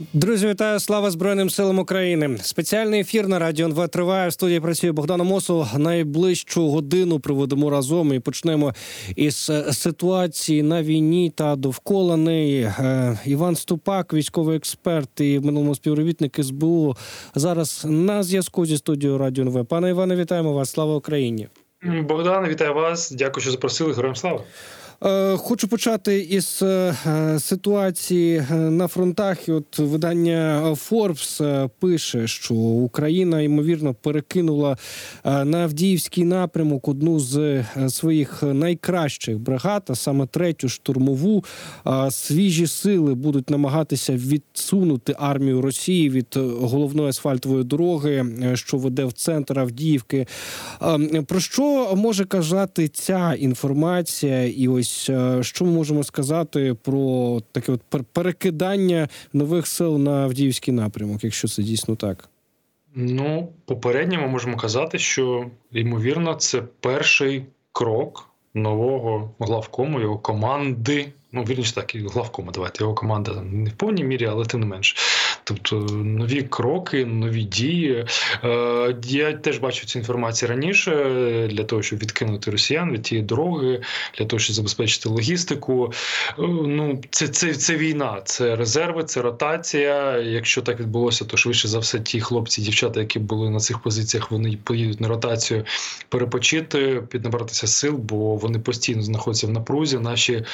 Друзі, вітаю слава Збройним силам України. Спеціальний ефір на радіо НВ триває. В студії працює Богдан Мосу. Найближчу годину проведемо разом і почнемо із е, ситуації на війні та довкола неї. Е, Іван Ступак, військовий експерт і в минулому співробітник СБУ. Зараз на зв'язку зі студією Радіо НВ. Пане Іване, вітаємо вас. Слава Україні. Богдан, вітаю вас. Дякую, що запросили. Героям слава. Е, хочу почати із е, ситуації е, на фронтах. І От видання Forbes пише, що Україна ймовірно перекинула на Авдіївський напрямок одну з своїх найкращих бригад, а саме третю штурмову. Свіжі сили будуть намагатися відсунути армію Росії від головної асфальтової дороги, що веде в центр Авдіївки. Про що може казати ця інформація? І ось ось е, що ми можемо сказати про таке от перекидання нових сил на Авдіївський напрямок, якщо це дійсно так? Ну, попередньо ми можемо казати, що ймовірно це перший крок нового главкому його команди. Ну, вірніше так, і главкома, давайте його команда не в повній мірі, але тим не менш. Тобто нові кроки, нові дії. Е, я теж бачу цю інформацію раніше для того, щоб відкинути росіян від тієї дороги, для того, щоб забезпечити логістику. Е, ну, це це, це війна, це резерви, це ротація. Якщо так відбулося, то швидше за все, ті хлопці, дівчата, які були на цих позиціях, вони поїдуть на ротацію перепочити, піднабратися сил, бо вони постійно знаходяться в напрузі. Наші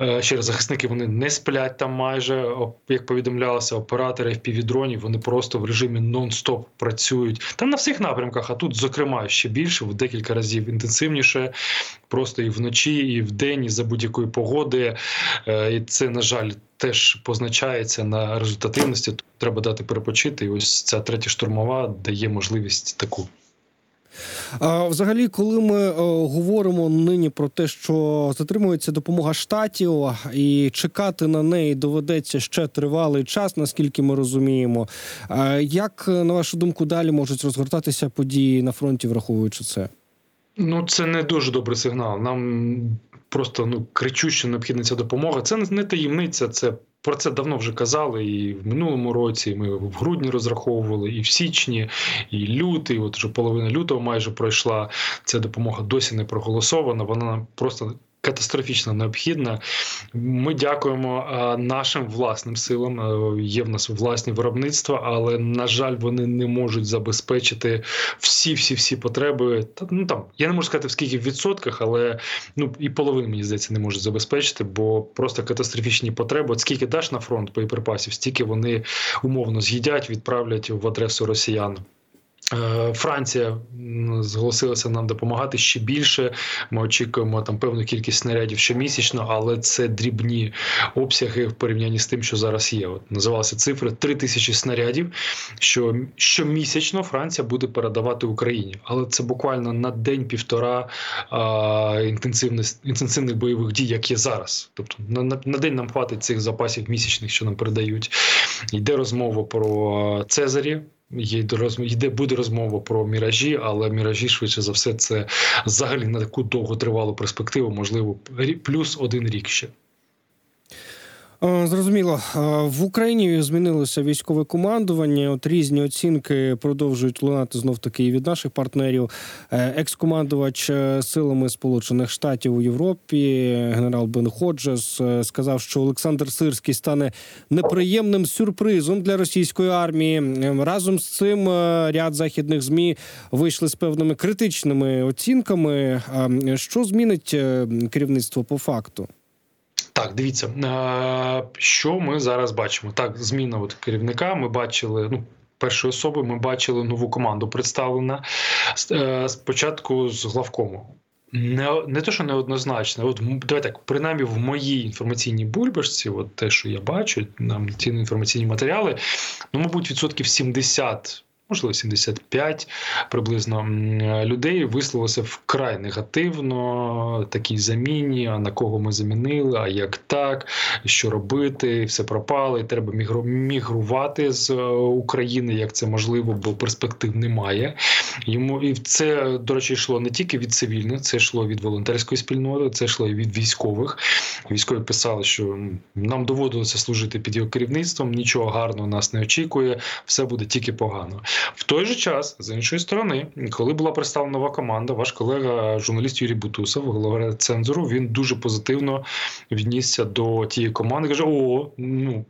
е, ще раз захисники вони не сплять там майже як повідомлялося, оператори FPV-дронів, вони просто в режимі нон-стоп працюють там на всіх напрямках, а тут, зокрема, ще більше в декілька разів інтенсивніше, просто і вночі, і в день, і за будь-якої погоди. Е, і це, на жаль, теж позначається на результативності. Тут треба дати перепочити. І ось ця третя штурмова дає можливість таку. А, Взагалі, коли ми е, говоримо нині про те, що затримується допомога штатів, і чекати на неї доведеться ще тривалий час, наскільки ми розуміємо. Як на вашу думку далі можуть розгортатися події на фронті, враховуючи це? Ну це не дуже добрий сигнал. Нам просто ну кричуще необхідна ця допомога. Це не таємниця, це про це давно вже казали і в минулому році. Ми в грудні розраховували, і в січні, і лютий. От вже половина лютого майже пройшла. Ця допомога досі не проголосована. Вона просто катастрофічно необхідна. Ми дякуємо нашим власним силам. Є в нас власні виробництва, але на жаль, вони не можуть забезпечити всі всі всі потреби. ну там я не можу сказати в скільки в відсотках, але ну і половину мені здається не можуть забезпечити, бо просто катастрофічні потреби. От скільки даш на фронт боєприпасів, стільки вони умовно з'їдять, відправлять в адресу росіян. Е, Франція зголосилася нам допомагати ще більше. Ми очікуємо там певну кількість снарядів щомісячно, але це дрібні обсяги в порівнянні з тим, що зараз є. От називалася цифри 3 тисячі снарядів. Що щомісячно Франція буде передавати Україні, але це буквально на день-півтора інтенсивних інтенсивних бойових дій, як є зараз. Тобто на, на день нам хватить цих запасів місячних, що нам передають. Йде розмова про Цезарі. Йде буде розмова про міражі, але міражі швидше за все це взагалі на таку довготривалу перспективу, можливо, плюс один рік ще. Зрозуміло, в Україні змінилося військове командування. От різні оцінки продовжують лунати знов таки і від наших партнерів. Е, екс-командувач е, силами Сполучених Штатів у Європі, генерал Бен Ходжес, е, сказав, що Олександр Сирський стане неприємним сюрпризом для російської армії. Разом з цим ряд західних змі вийшли з певними критичними оцінками. Що змінить керівництво по факту? Так, дивіться, е, що ми зараз бачимо. Так, зміна от керівника. Ми бачили ну. Першої особи ми бачили нову команду представлена е, спочатку з главкому. Не не те, що неоднозначно. От давай так, принаймні в моїй інформаційній бульбашці, от те, що я бачу, нам ці інформаційні матеріали, ну, мабуть, відсотків 70 можливо, 75 приблизно людей висловилося вкрай негативно такій заміні. А на кого ми замінили? А як так, що робити? Все пропало, і треба мігрувати з е, України, як це можливо, бо перспектив немає. Йому і це до речі йшло не тільки від цивільних, це йшло від волонтерської спільноти, це йшло і від військових. Військові писали, що нам доводилося служити під його керівництвом. Нічого гарного нас не очікує, все буде тільки погано. В той же час, з іншої сторони, коли була представлена нова команда, ваш колега, журналіст Юрій Бутусов, голова цензуру, він дуже позитивно віднісся до тієї команди. Каже: О, ну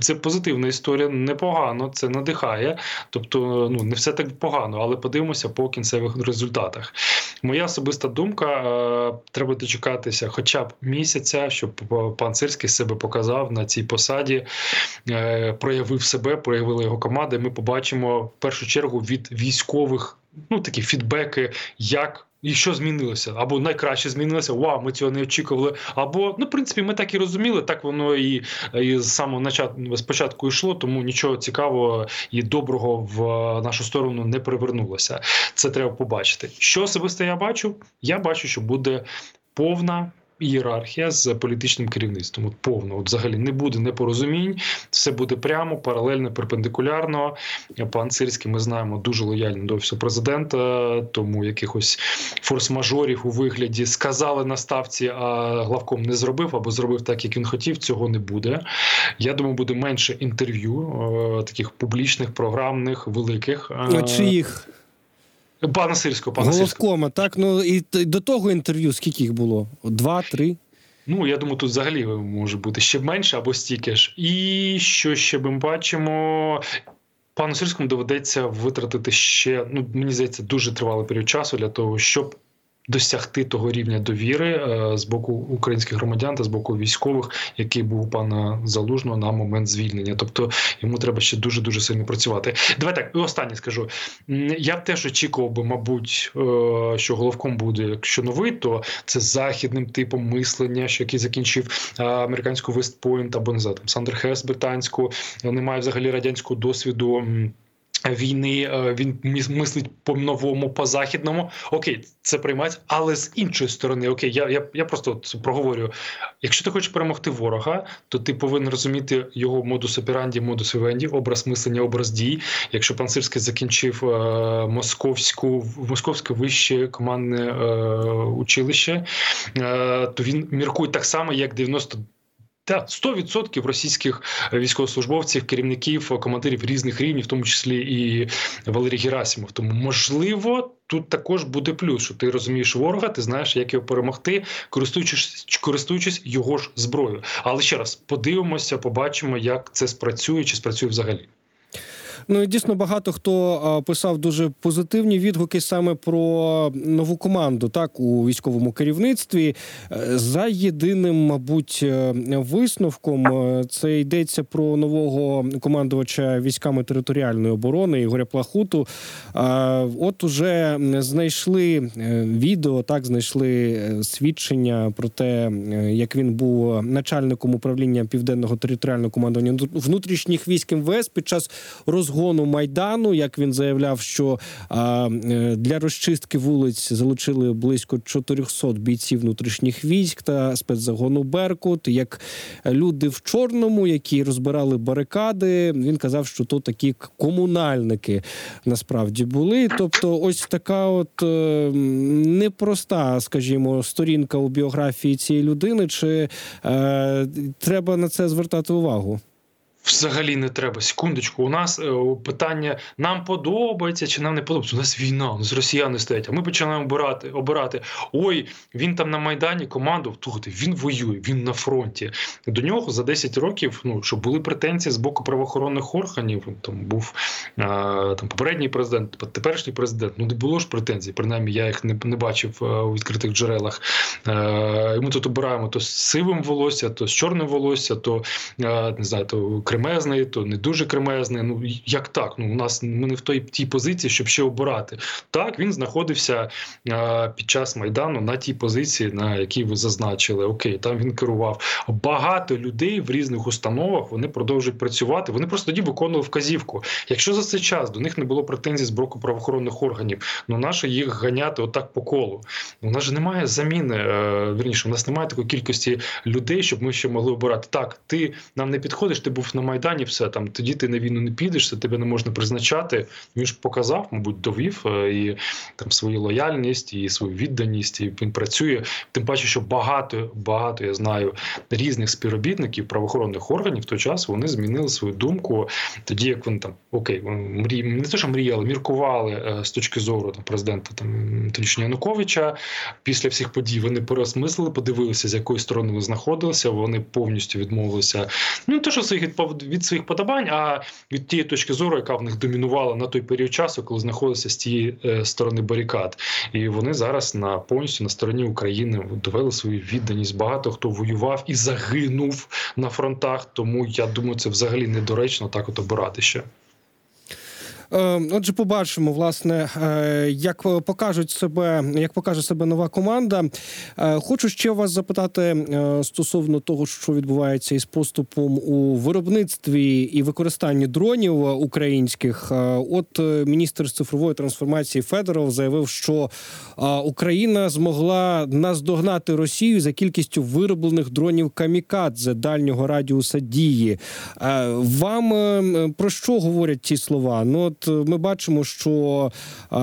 це позитивна історія, непогано, це надихає. Тобто, ну не все так погано, але подивимося по кінцевих результатах. Моя особиста думка: е, треба дочекатися, хоча б місяця, щоб пан Сирський себе показав на цій посаді, е, проявив себе, проявила його команда. і Ми побачимо в першу чергу від військових ну такі фідбеки, як. І що змінилося? Або найкраще змінилося, вау, ми цього не очікували. Або, ну, в принципі, ми так і розуміли, так воно і, і з самого початку спочатку йшло, тому нічого цікавого і доброго в нашу сторону не привернулося. Це треба побачити. Що особисто я бачу? Я бачу, що буде повна ієрархія з політичним керівництвом. От повно, от взагалі не буде непорозумінь, все буде прямо, паралельно, перпендикулярно. Пан Сирський, ми знаємо, дуже лояльний до офісу президента, тому якихось форс-мажорів у вигляді сказали на ставці, а главком не зробив або зробив так, як він хотів. Цього не буде. Я думаю, буде менше інтерв'ю, е, таких публічних, програмних, великих. А чиїх? Пана Сирського, пана Головкома, так. Ну і до того інтерв'ю скільки їх було? Два, три? Ну, я думаю, тут взагалі може бути ще менше або стільки ж. І що ще ми бачимо? Пану Сирському доведеться витратити ще, ну мені здається, дуже тривалий період часу для того, щоб досягти того рівня довіри е, з боку українських громадян та з боку військових, який був у пана залужного на момент звільнення. Тобто йому треба ще дуже дуже сильно працювати. Давай так і останнє скажу. Я теж очікував би, мабуть, е, що головком буде, якщо новий, то це західним типом мислення, що який закінчив е, американську Вестпойнт або не знаю, там Сандер Хес британську, немає взагалі радянського досвіду війни е, він мислить по новому, по західному. Окей, це приймається, але з іншої сторони, окей, я я, я просто проговорю: якщо ти хочеш перемогти ворога, то ти повинен розуміти його модус операнді, модус вивенді, образ мислення, образ дій. Якщо пан Сирський закінчив е, московську московське вище командне е, училище, е, то він міркує так само, як 90 та 100% російських військовослужбовців, керівників, командирів різних рівнів, в тому числі і Валерій Герасимов. Тому можливо. Тут також буде плюс, що ти розумієш ворога, ти знаєш, як його перемогти, користуючись користуючись його ж зброєю. Але ще раз подивимося, побачимо, як це спрацює, чи спрацює взагалі. Ну і дійсно багато хто писав дуже позитивні відгуки саме про нову команду, так у військовому керівництві. Е, за єдиним, мабуть, е, висновком е, це йдеться про нового командувача військами територіальної оборони Ігоря Плахуту. От уже знайшли відео, так знайшли свідчення про те, як він був начальником управління південного територіального командування внутрішніх військ МВС під час розгону розгону майдану. Як він заявляв, що е, для розчистки вулиць залучили близько 400 бійців внутрішніх військ та спецзагону Беркут. Як люди в чорному, які розбирали барикади, він казав, що то такі комунальники насправді були. Тобто, ось така, от е, непроста, скажімо, сторінка у біографії цієї людини. Чи е, треба на це звертати увагу? Взагалі не треба. Секундочку, у нас е, питання нам подобається чи нам не подобається. У нас війна, у нас росіяни стоять. А ми починаємо обирати. обирати. Ой, він там на Майдані команду. Слухайте, він воює, він на фронті. До нього за 10 років, ну щоб були претензії з боку правоохоронних органів. Там був а, там попередній президент, теперішній президент. Ну не було ж претензій. Принаймні, я їх не не бачив а, у відкритих джерелах. Ми тут обираємо то з сивим волосся, то з чорним волосся, то не знаю, то кремезний, то не дуже кремезний. Ну як так? Ну у нас ми не в той тій позиції, щоб ще обирати. Так він знаходився е, під час майдану на тій позиції, на якій ви зазначили. Окей, там він керував. Багато людей в різних установах вони продовжують працювати. Вони просто тоді виконували вказівку. Якщо за цей час до них не було претензій з боку правоохоронних органів, ну наше їх ганяти отак по колу. У нас же немає заміни. Е, вірніше, у нас немає такої кількості людей, щоб ми ще могли обирати. Так, ти нам не підходиш, ти був на майдані, все там. Тоді ти на війну не підеш, це тебе не можна призначати. Він ж показав, мабуть, довів е, і там свою лояльність і свою відданість. І він працює. Тим паче, що багато багато я знаю різних співробітників правоохоронних органів в той час вони змінили свою думку. Тоді як вони там окей, вони мрі не те, що мріяли, міркували е, з точки зору там президента там тодішнього Януковича. Після всіх подій вони переосмислили, подивилися, з якої сторони вони знаходилися. Вони повністю відмовилися. Ну не те, що своїх від, від своїх подобань, а від тієї точки зору, яка в них домінувала на той період часу, коли знаходилися з тієї е, сторони барикад. І вони зараз на повністю на стороні України довели свою відданість. Багато хто воював і загинув на фронтах. Тому я думаю, це взагалі недоречно так от обирати ще. Е, Отже, побачимо, власне, е, як покажуть себе, як покаже себе нова команда. Е, Хочу ще вас запитати е, стосовно того, що відбувається із поступом у виробництві і використанні дронів українських. Е, От е, міністр цифрової трансформації Федоров заявив, що е, Україна змогла наздогнати Росію за кількістю вироблених дронів камікадзе дальнього радіуса дії. Е, Вам е, про що говорять ці слова? Ну е, ми бачимо, що е,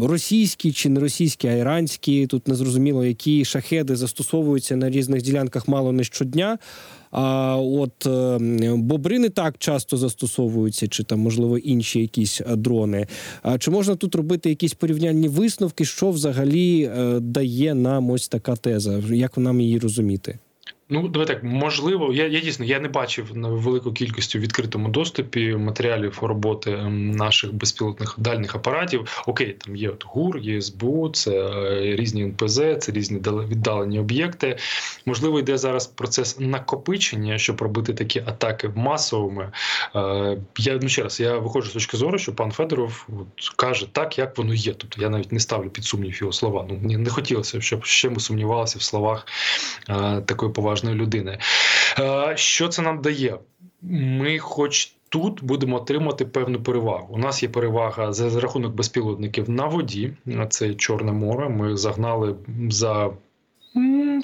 російські чи не російські, а іранські тут незрозуміло, які шахеди застосовуються на різних ділянках мало не щодня. А от е, бобри не так часто застосовуються, чи там можливо інші якісь дрони. А чи можна тут робити якісь порівняльні висновки, що взагалі дає нам ось така теза? Як нам її розуміти? Ну, давай так, можливо, я я дійсно я не бачив на велику кількість у відкритому доступі матеріалів роботи ем, наших безпілотних дальних апаратів. Окей, там є от ГУР, є СБУ, це е, різні НПЗ, це різні віддалені об'єкти. Можливо, йде зараз процес накопичення, щоб робити такі атаки масовими. Е, Я ну ще раз я виходжу з точки зору, що пан Федоров от, каже так, як воно є. Тобто я навіть не ставлю під сумнів його слова. Ну мені не хотілося, щоб ще ми сумнівалися в словах е, такої поважної людини. Е, Що це нам дає? Ми, хоч тут, будемо отримати певну перевагу. У нас є перевага за рахунок безпілотників на воді. Це Чорне море. Ми загнали за.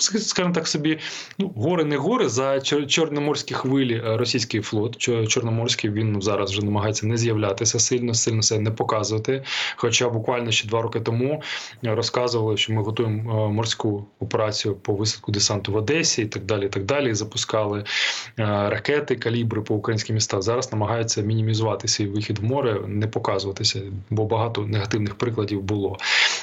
Скажімо так собі, ну гори не гори за чорноморські хвилі російський флот. Чорноморський він зараз вже намагається не з'являтися сильно, сильно себе не показувати. Хоча буквально ще два роки тому розказували, що ми готуємо морську операцію по висадку десанту в Одесі і так далі. І так далі. Запускали ракети, калібри по українським містам. Зараз намагаються мінімізувати свій вихід в море, не показуватися, бо багато негативних прикладів було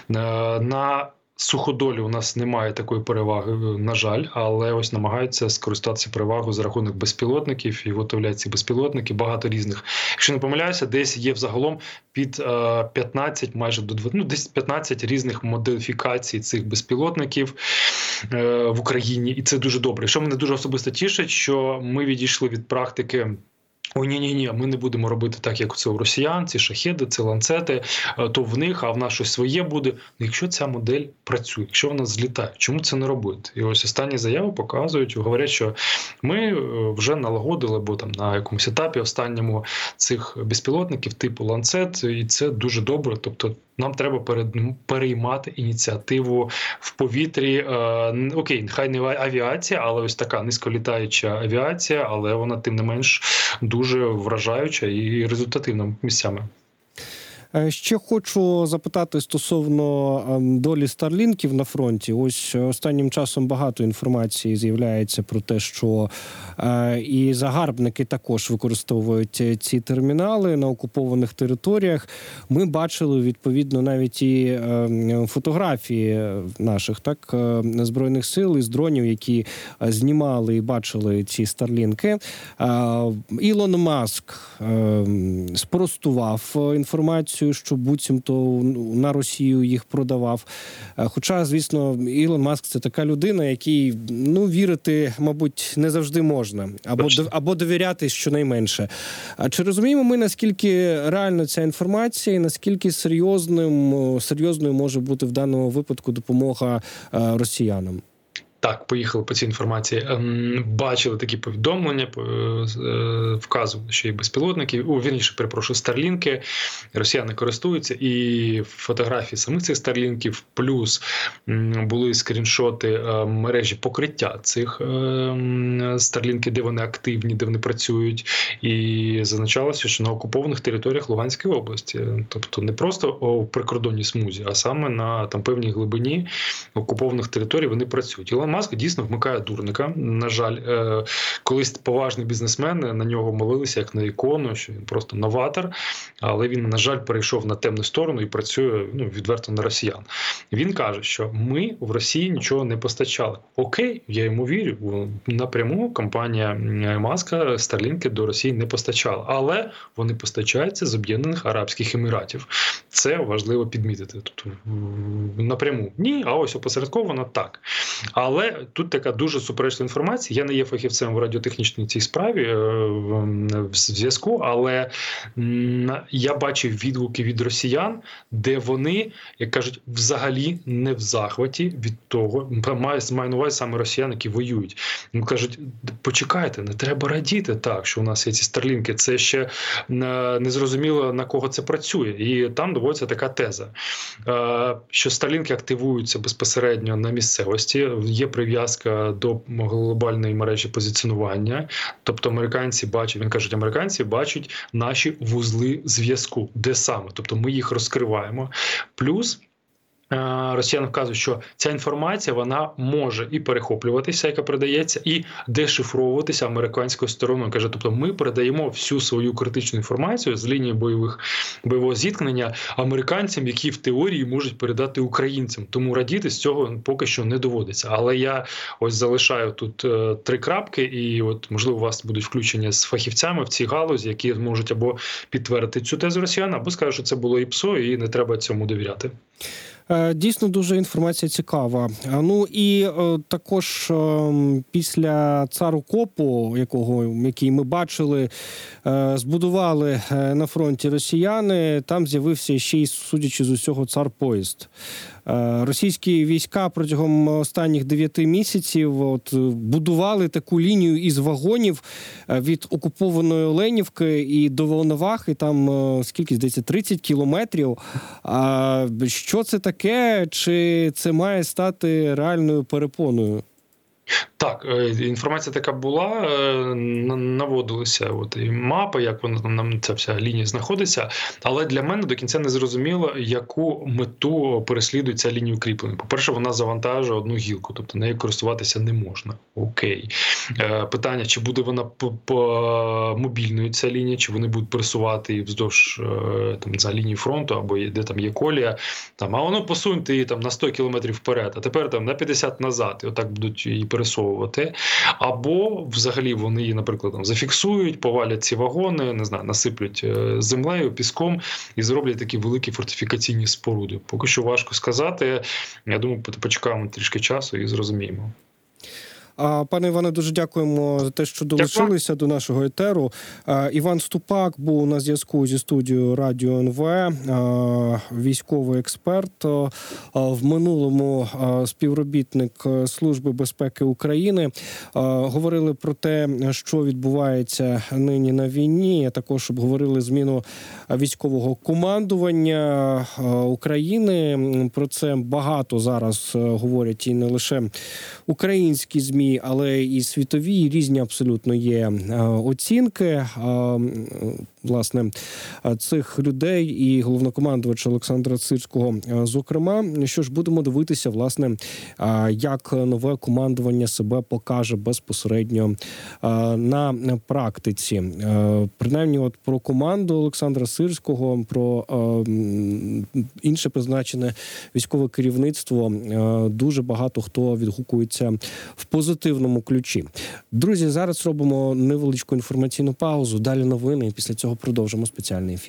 на. Суходолі у нас немає такої переваги, на жаль, але ось намагаються скористатися перевагою за рахунок безпілотників і виготовляють ці безпілотники. Багато різних. Якщо не помиляюся, десь є взагалом під 15, майже до 20, ну, десь 15 різних модифікацій цих безпілотників в Україні, і це дуже добре. Що мене дуже особисто тішить, що ми відійшли від практики. Ой, ні, ні, ні, ми не будемо робити так, як це у росіян, ці шахеди, це ланцети, то в них, а в нас щось своє буде. Ну, якщо ця модель працює, якщо вона злітає, чому це не робити? І ось останні заяви показують, говорять, що ми вже налагодили, бо там на якомусь етапі останньому цих безпілотників типу ланцет, і це дуже добре. Тобто. Нам треба переймати ініціативу в повітрі. Е, окей, нехай не авіація, але ось така низьколітаюча авіація, але вона тим не менш дуже вражаюча і результативна місцями. Ще хочу запитати стосовно долі старлінків на фронті. Ось останнім часом багато інформації з'являється про те, що і загарбники також використовують ці термінали на окупованих територіях. Ми бачили відповідно навіть і фотографії наших так збройних сил із дронів, які знімали і бачили ці старлінки. Ілон Маск спростував інформацію інформацію, що буцімто на Росію їх продавав. Е, Хоча, звісно, Ілон Маск це така людина, якій ну вірити, мабуть, не завжди можна, або або довіряти щонайменше. А чи розуміємо ми наскільки реальна ця інформація, і наскільки серйозним серйозною може бути в даному випадку допомога е, росіянам? Так, поїхали по цій інформації. Ем, Бачили такі повідомлення, е, вказували, що є безпілотники. У вірніше, перепрошую, старлінки. Росіяни користуються, і фотографії самих цих старлінків, плюс були скріншоти е, мережі покриття цих старлінків, де вони активні, де вони працюють. І зазначалося, що на окупованих територіях Луганської області, тобто не просто у прикордонній смузі, а саме на там певній глибині окупованих територій вони працюють. Ілон Маск дійсно вмикає дурника. На жаль, е, колись поважні бізнесмени на нього молилися як на ікону, що він просто новатор, але він, на жаль, перейшов на темну сторону і працює ну, відверто на росіян. Він каже, що ми в Росії нічого не постачали. Окей, я йому вірю. Напряму компанія Маска Старлінки до Росії не постачала, але вони постачаються з Об'єднаних Арабських Еміратів. Це важливо підмітити. Тобто напряму ні, а ось опосередковано так. Але тут така дуже суперечна інформація. Я не є фахівцем в радіотехнічній цій справі е, в зв'язку, але я бачив відгуки від росіян, де вони, як кажуть, взагалі не в захваті від того, маю, маю на увазі саме росіян, які воюють. Кажуть, почекайте, не треба радіти так, що у нас є ці старлінки. Це ще е, не зрозуміло на кого це працює, і там доводиться така теза, е, що старлінки активуються безпосередньо на місцевості. Є прив'язка до глобальної мережі позиціонування. Тобто, американці бачать, він кажуть, американці бачать наші вузли зв'язку, де саме, тобто ми їх розкриваємо. Плюс. Е, Росіяни вказують, що ця інформація вона може і перехоплюватися, яка передається, і дешифровуватися американською стороною. Каже, тобто, ми передаємо всю свою критичну інформацію з лінії бойових бойового зіткнення американцям, які в теорії можуть передати українцям. Тому радіти з цього поки що не доводиться. Але я ось залишаю тут е, три крапки, і от можливо у вас будуть включення з фахівцями в цій галузі, які зможуть або підтвердити цю тезу росіян, або скажуть, що це було і ПСО, і не треба цьому довіряти. Е, Дійсно, дуже інформація цікава. Ну і е, також е, після цару копу, якого який ми бачили, збудували на фронті росіяни. Там з'явився ще й судячи з усього цар поїзд. Е, Російські війська протягом останніх дев'яти місяців от, будували таку лінію із вагонів е, від окупованої Оленівки і до Волновахи. Там е, скільки здається, 30 кілометрів. А що це таке? Чи це має стати реальною перепоною? Так, е, інформація така була. е, Наводилися от і мапи, як вона нам ця вся лінія знаходиться. Але для мене до кінця не зрозуміло, яку мету переслідує ця лінія укріплення. По-перше, вона завантажує одну гілку, тобто нею користуватися не можна. Окей. Е, Питання: чи буде вона по, по мобільною ця лінія, чи вони будуть пересувати її вздовж там за лінії фронту, або де там є колія. Там, а воно посуньте її там на 100 кілометрів вперед, а тепер там на 50 назад. І отак будуть її пересовувати. Або взагалі вони її, наприклад, там зафіксують, повалять ці вагони, не знаю, насиплють е, землею, піском і зроблять такі великі фортифікаційні споруди. Поки що важко сказати. Я думаю, почекаємо трішки часу і зрозуміємо. Пане Іване, дуже дякуємо за те, що долучилися до нашого етеру. Іван Ступак був на зв'язку зі студією Радіо НВ, військовий експерт. В минулому співробітник Служби безпеки України. Говорили про те, що відбувається нині на війні. а Також обговорили зміну військового командування України. Про це багато зараз говорять і не лише українські змі, але і світові і різні абсолютно є е, оцінки. Власне, е, цих людей і головнокомандувача Олександра Цирського. е, Зокрема, що ж будемо дивитися, власне, е, як нове командування себе покаже безпосередньо на практиці. Принаймні, от про команду Олександра Сирського, про інше призначене військове керівництво. Дуже багато хто відгукується в позитивному ключі. Друзі, зараз робимо невеличку інформаційну паузу. Далі новини. Після цього продовжимо спеціальний ефір.